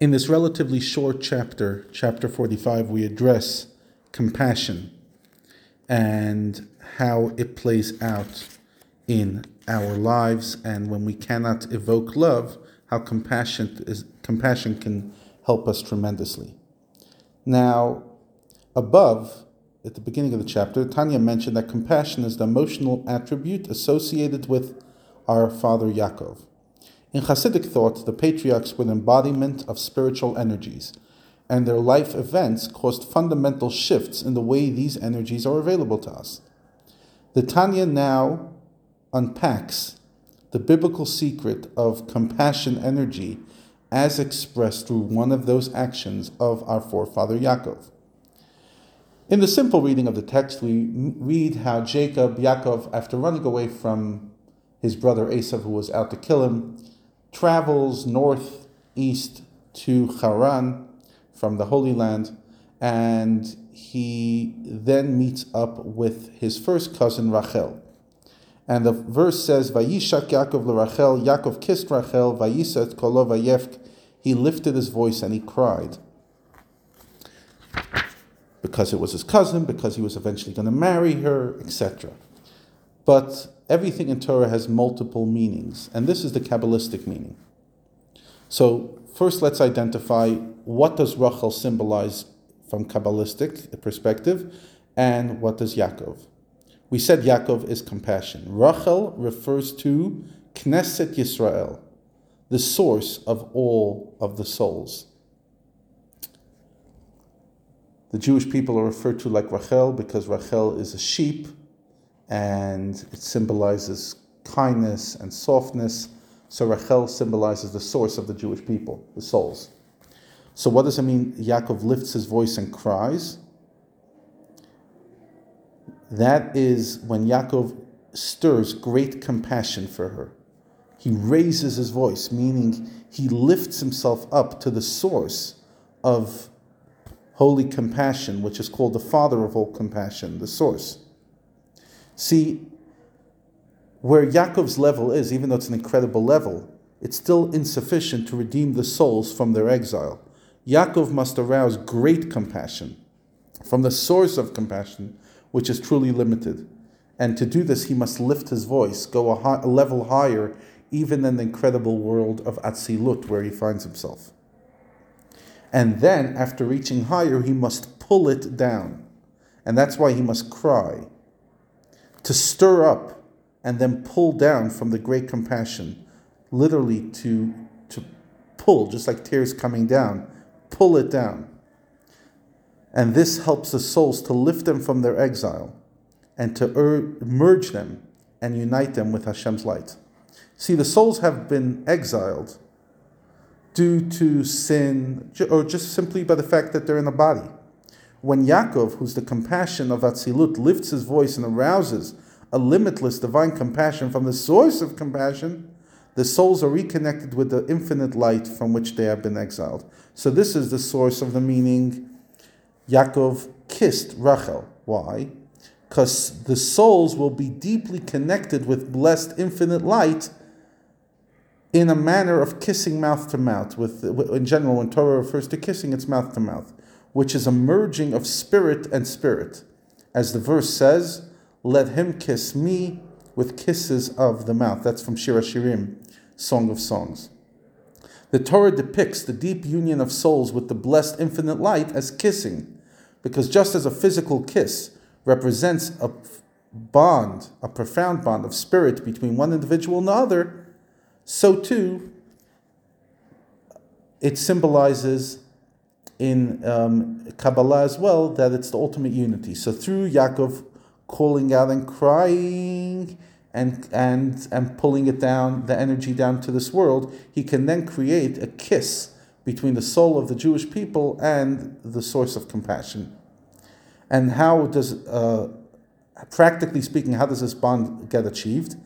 In this relatively short chapter, chapter 45, we address compassion and how it plays out in our lives, and when we cannot evoke love, how compassion, is, compassion can help us tremendously. Now, above, at the beginning of the chapter, Tanya mentioned that compassion is the emotional attribute associated with our father Yaakov. In Hasidic thought, the patriarchs were the embodiment of spiritual energies, and their life events caused fundamental shifts in the way these energies are available to us. The Tanya now unpacks the biblical secret of compassion energy as expressed through one of those actions of our forefather Yaakov. In the simple reading of the text, we read how Jacob, Yaakov, after running away from his brother Esav, who was out to kill him, travels northeast to Haran from the Holy Land, and he then meets up with his first cousin Rachel. And the verse says, Vayishak Yaakov Rachel, Yaakov kissed Rachel, Vayisat kolo vayefk, he lifted his voice and he cried. Because it was his cousin, because he was eventually going to marry her, etc. But everything in Torah has multiple meanings, and this is the Kabbalistic meaning. So first let's identify what does Rachel symbolize from Kabbalistic perspective, and what does Yaakov. We said Yaakov is compassion. Rachel refers to Knesset Yisrael, the source of all of the souls. The Jewish people are referred to like Rachel because Rachel is a sheep and it symbolizes kindness and softness. So Rachel symbolizes the source of the Jewish people, the souls. So what does it mean? Yaakov lifts his voice and cries. That is when Yaakov stirs great compassion for her. He raises his voice, meaning he lifts himself up to the source of holy compassion, which is called the Father of all compassion, the source. See, where Yaakov's level is, even though it's an incredible level, it's still insufficient to redeem the souls from their exile. Yaakov must arouse great compassion from the source of compassion, which is truly limited. And to do this, he must lift his voice, go a, high, a level higher, even in the incredible world of Atzilut, where he finds himself. And then, after reaching higher, he must pull it down. And that's why he must cry to stir up and then pull down from the great compassion, literally to, to pull, just like tears coming down, pull it down. And this helps the souls to lift them from their exile and to er- merge them and unite them with Hashem's light. See, the souls have been exiled due to sin or just simply by the fact that they're in a body. When Yaakov, who's the compassion of Atzilut, lifts his voice and arouses a limitless divine compassion from the source of compassion, the souls are reconnected with the infinite light from which they have been exiled. So this is the source of the meaning Yaakov kissed Rachel. Why? Because the souls will be deeply connected with blessed infinite light in a manner of kissing mouth to mouth. With in general, when Torah refers to kissing, it's mouth to mouth which is a merging of spirit and spirit. As the verse says, let him kiss me with kisses of the mouth. That's from Shir Shirim, Song of Songs. The Torah depicts the deep union of souls with the blessed infinite light as kissing, because just as a physical kiss represents a bond, a profound bond of spirit between one individual and the other, so too it symbolizes in um, Kabbalah as well that it's the ultimate unity. So through Yaakov calling out and crying and and and pulling it down, the energy down to this world, he can then create a kiss between the soul of the Jewish people and the source of compassion. And how does, uh, practically speaking, how does this bond get achieved?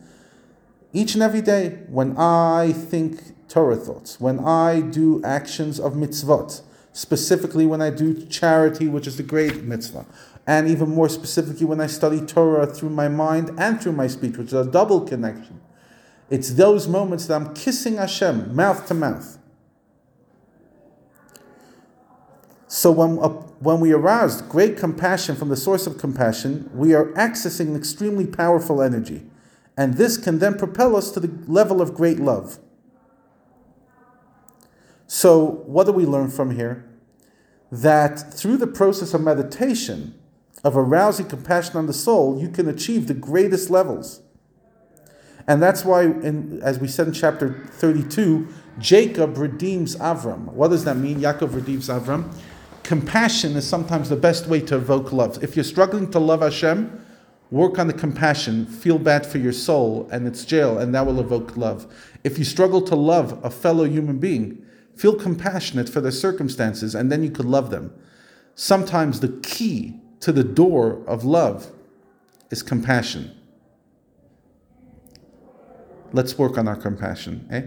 Each and every day, when I think Torah thoughts, when I do actions of mitzvot, specifically when I do charity, which is the great mitzvah, and even more specifically when I study Torah through my mind and through my speech, which is a double connection. It's those moments that I'm kissing Hashem mouth to mouth. So when, uh, when we arouse great compassion from the source of compassion, we are accessing an extremely powerful energy. And this can then propel us to the level of great love. So, what do we learn from here? That through the process of meditation, of arousing compassion on the soul, you can achieve the greatest levels. And that's why, in, as we said in chapter 32, Jacob redeems Avram. What does that mean? Yaakov redeems Avram. Compassion is sometimes the best way to evoke love. If you're struggling to love Hashem, work on the compassion, feel bad for your soul and its jail, and that will evoke love. If you struggle to love a fellow human being, feel compassionate for their circumstances, and then you could love them. Sometimes the key to the door of love is compassion. Let's work on our compassion, eh?